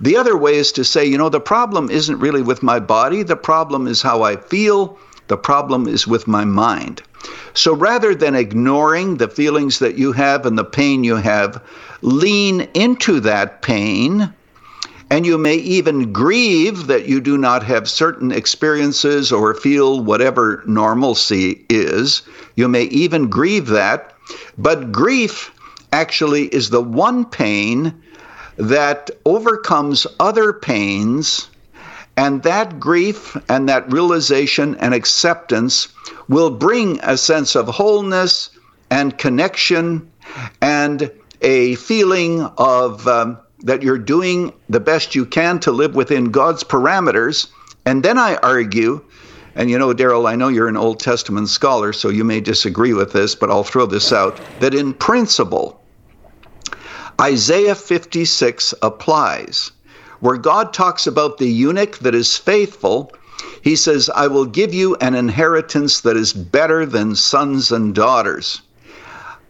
The other way is to say, you know, the problem isn't really with my body, the problem is how I feel, the problem is with my mind. So rather than ignoring the feelings that you have and the pain you have, lean into that pain. And you may even grieve that you do not have certain experiences or feel whatever normalcy is. You may even grieve that. But grief actually is the one pain that overcomes other pains. And that grief and that realization and acceptance will bring a sense of wholeness and connection and a feeling of um, that you're doing the best you can to live within God's parameters. And then I argue, and you know, Darrell, I know you're an Old Testament scholar, so you may disagree with this, but I'll throw this out that in principle, Isaiah 56 applies. Where God talks about the eunuch that is faithful, he says, I will give you an inheritance that is better than sons and daughters.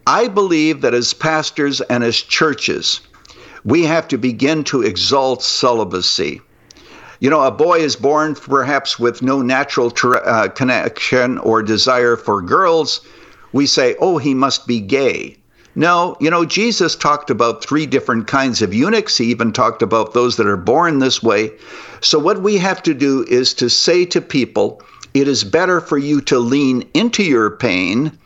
I believe that as pastors and as churches, we have to begin to exalt celibacy. You know, a boy is born perhaps with no natural uh, connection or desire for girls. We say, oh, he must be gay. No, you know, Jesus talked about three different kinds of eunuchs. He even talked about those that are born this way. So, what we have to do is to say to people, it is better for you to lean into your pain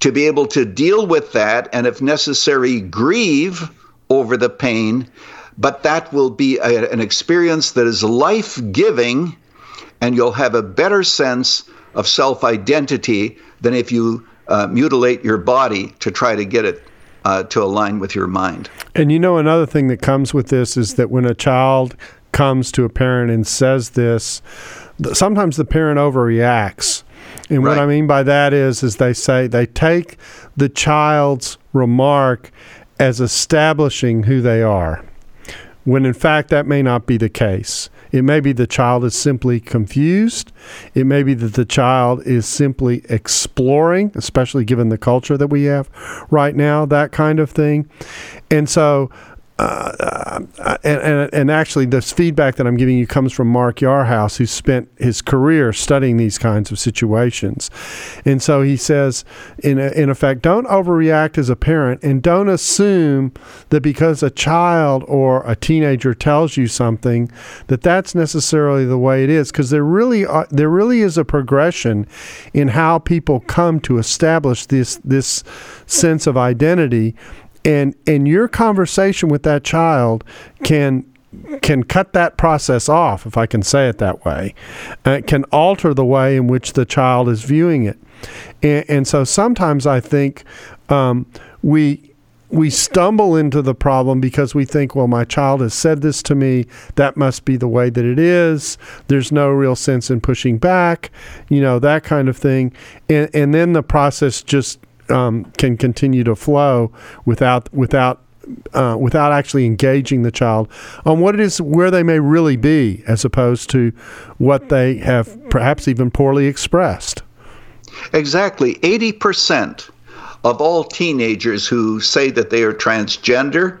to be able to deal with that and, if necessary, grieve over the pain. But that will be a, an experience that is life giving, and you'll have a better sense of self identity than if you uh, mutilate your body to try to get it uh, to align with your mind. And you know, another thing that comes with this is that when a child comes to a parent and says this, sometimes the parent overreacts and right. what I mean by that is, is they say they take the child's remark as establishing who they are, when in fact that may not be the case. It may be the child is simply confused. It may be that the child is simply exploring, especially given the culture that we have right now, that kind of thing. And so uh, uh, and, and, and actually, this feedback that I'm giving you comes from Mark Yarhouse, who spent his career studying these kinds of situations. And so he says, in, in effect, don't overreact as a parent and don't assume that because a child or a teenager tells you something, that that's necessarily the way it is. Because there really there really is a progression in how people come to establish this this sense of identity and and your conversation with that child can can cut that process off, if I can say it that way. Uh, it can alter the way in which the child is viewing it, and, and so sometimes I think um, we we stumble into the problem because we think, well, my child has said this to me. That must be the way that it is. There's no real sense in pushing back, you know, that kind of thing. And, and then the process just um, can continue to flow without without uh, without actually engaging the child on what it is where they may really be, as opposed to what they have perhaps even poorly expressed. Exactly, eighty percent of all teenagers who say that they are transgender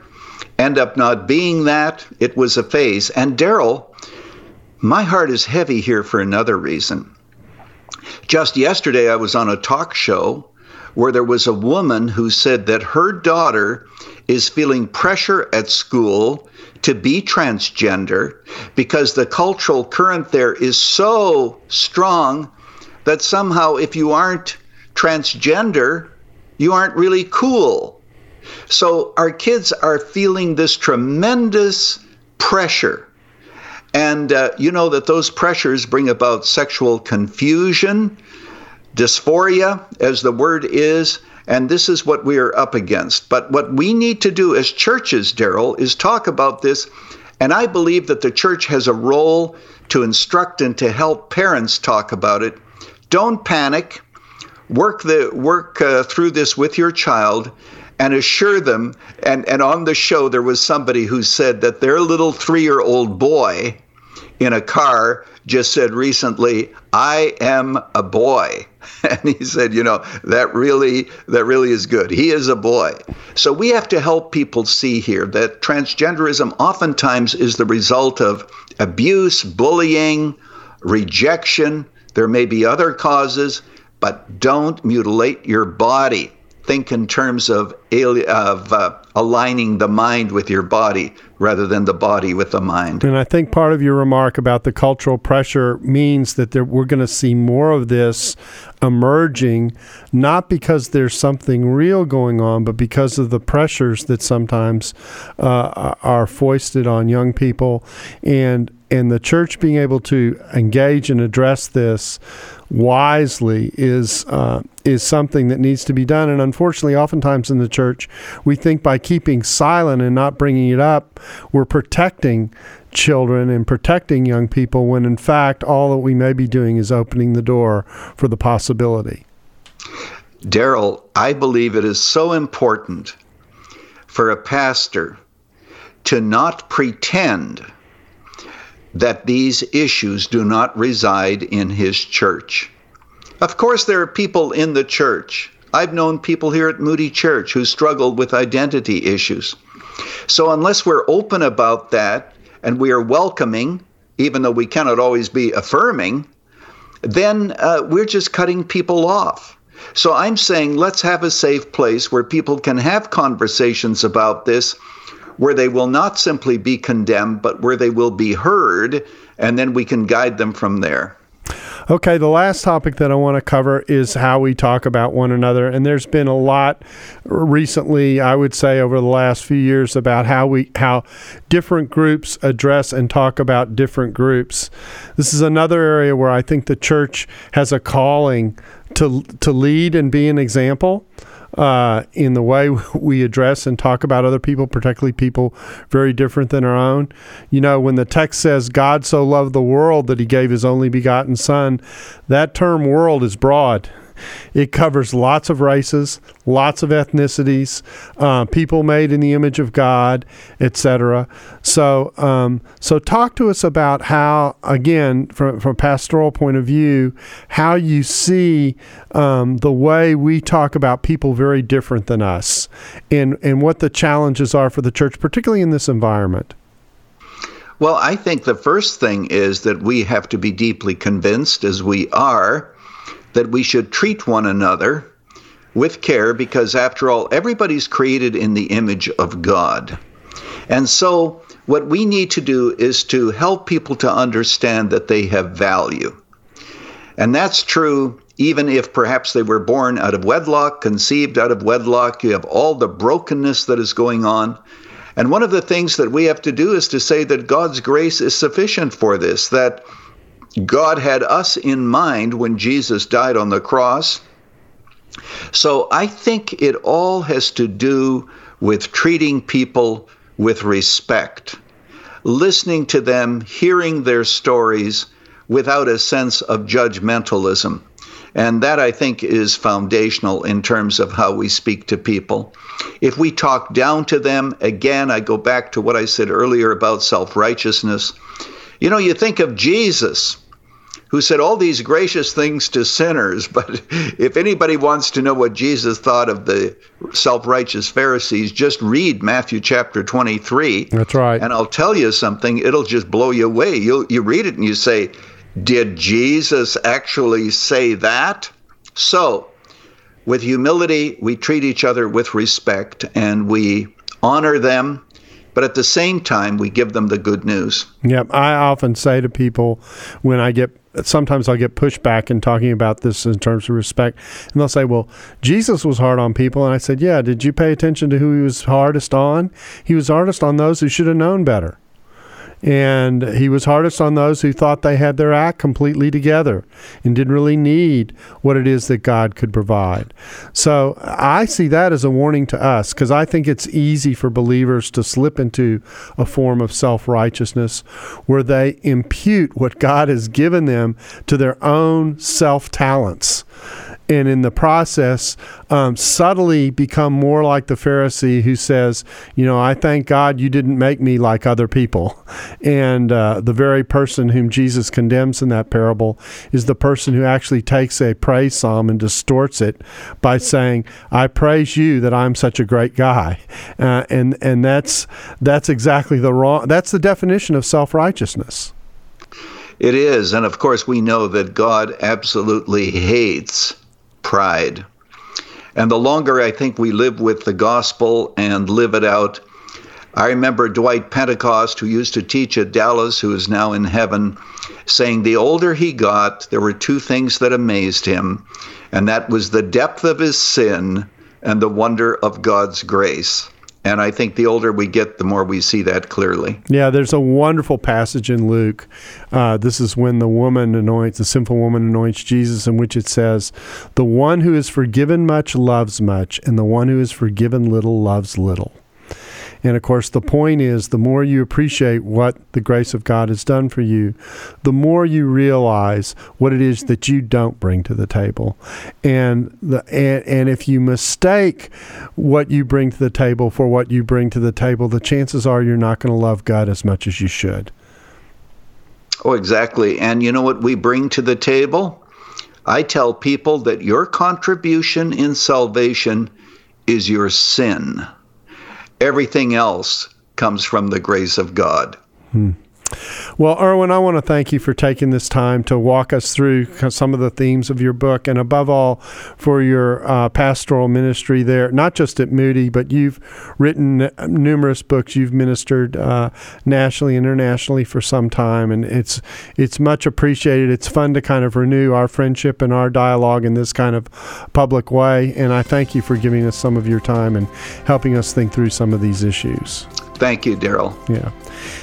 end up not being that. It was a phase. And Darrell, my heart is heavy here for another reason. Just yesterday, I was on a talk show where there was a woman who said that her daughter is feeling pressure at school to be transgender because the cultural current there is so strong that somehow if you aren't transgender, you aren't really cool. So our kids are feeling this tremendous pressure. And uh, you know that those pressures bring about sexual confusion, dysphoria, as the word is, and this is what we are up against. But what we need to do as churches, Darrell, is talk about this. And I believe that the church has a role to instruct and to help parents talk about it. Don't panic. Work the work uh, through this with your child, and assure them. And, and on the show, there was somebody who said that their little three year old boy in a car just said recently, I am a boy. *laughs* And he said, you know, that really that really is good. He is a boy. So we have to help people see here that transgenderism oftentimes is the result of abuse, bullying, rejection. There may be other causes, but don't mutilate your body think in terms of, of uh, aligning the mind with your body rather than the body with the mind. And I think part of your remark about the cultural pressure means that there, we're going to see more of this emerging, not because there's something real going on, but because of the pressures that sometimes uh, are foisted on young people, and and the church being able to engage and address this wisely is uh, is something that needs to be done. And unfortunately, oftentimes in the church, we think by keeping silent and not bringing it up, we're protecting children and protecting young people. When in fact, all that we may be doing is opening the door for the possibility. Darrell, I believe it is so important for a pastor to not pretend that these issues do not reside in his church. Of course, there are people in the church. I've known people here at Moody Church who struggled with identity issues. So, unless we're open about that and we are welcoming, even though we cannot always be affirming, then uh, we're just cutting people off. So, I'm saying let's have a safe place where people can have conversations about this where they will not simply be condemned, but where they will be heard, and then we can guide them from there. Okay, the last topic that I want to cover is how we talk about one another. And there's been a lot recently, I would say over the last few years about how we how different groups address and talk about different groups. This is another area where I think the church has a calling to to lead and be an example uh, in the way *laughs* we address and talk about other people, particularly people very different than our own. You know, when the text says God so loved the world that he gave his only begotten Son, that term world is broad. It covers lots of races, lots of ethnicities, uh, people made in the image of God, etc. So, um, so talk to us about how, again, from, from a pastoral point of view, how you see um, the way we talk about people very different than us, and and what the challenges are for the church, particularly in this environment. Well, I think the first thing is that we have to be deeply convinced, as we are, that we should treat one another with care because, after all, everybody's created in the image of God. And so, what we need to do is to help people to understand that they have value. And that's true even if perhaps they were born out of wedlock, conceived out of wedlock. You have all the brokenness that is going on. And one of the things that we have to do is to say that God's grace is sufficient for this, that God had us in mind when Jesus died on the cross. So I think it all has to do with treating people with respect, listening to them, hearing their stories without a sense of judgmentalism. And that I think is foundational in terms of how we speak to people. If we talk down to them, again, I go back to what I said earlier about self righteousness. You know, you think of Jesus who said all these gracious things to sinners. *laughs* But if anybody wants to know what Jesus thought of the self righteous Pharisees, just read Matthew chapter 23. That's right. And I'll tell you something, it'll just blow you away. you you read it and you say, Did Jesus actually say that? So, with humility, we treat each other with respect and we honor them but at the same time, we give them the good news. Yep. I often say to people when I get sometimes I'll get pushback in talking about this in terms of respect. And they'll say, well, Jesus was hard on people. And I said, yeah, did you pay attention to who he was hardest on? He was hardest on those who should have known better. And he was hardest on those who thought they had their act completely together and didn't really need what it is that God could provide. So I see that as a warning to us because I think it's easy for believers to slip into a form of self righteousness where they impute what God has given them to their own self talents and in the process, um, subtly become more like the Pharisee who says, You know, I thank God you didn't make me like other people. And uh, the very person whom Jesus condemns in that parable is the person who actually takes a praise psalm and distorts it by saying, I praise you that I'm such a great guy. Uh, and, and that's, that's exactly the wrong, that's the definition of self righteousness. It is. And of course, we know that God absolutely hates pride. And the longer I think we live with the gospel and live it out, I remember Dwight Pentecost, who used to teach at Dallas, who is now in heaven, saying the older he got, there were two things that amazed him, and that was the depth of his sin and the wonder of God's grace. And I think the older we get, the more we see that clearly. Yeah, there's a wonderful passage in Luke. Uh, this is when the woman anoints, the sinful woman anoints Jesus, in which it says, The one who is forgiven much loves much, and the one who is forgiven little loves little. And of course, the point is the more you appreciate what the grace of God has done for you, the more you realize what it is that you don't bring to the table. And the and, and if you mistake what you bring to the table for what you bring to the table, the chances are you're not going to love God as much as you should. Oh, exactly. And you know what we bring to the table? I tell people that your contribution in salvation is your sin. Everything else comes from the grace of God. Hmm. Well, Erwin, I want to thank you for taking this time to walk us through some of the themes of your book, and above all, for your uh, pastoral ministry there, not just at Moody, but you've written numerous books. You've ministered uh, nationally, and internationally for some time, and it's it's much appreciated. It's fun to kind of renew our friendship and our dialogue in this kind of public way. And I thank you for giving us some of your time and helping us think through some of these issues. Thank you, Darrell. Yeah.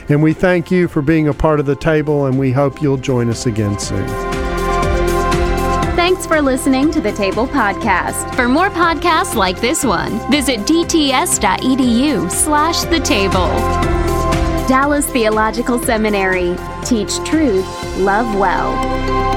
And we thank you for being a part of the table, and we hope you'll join us again soon. Thanks for listening to the Table Podcast. For more podcasts like this one, visit dts.edu slash the table. Dallas Theological Seminary. Teach truth, love well.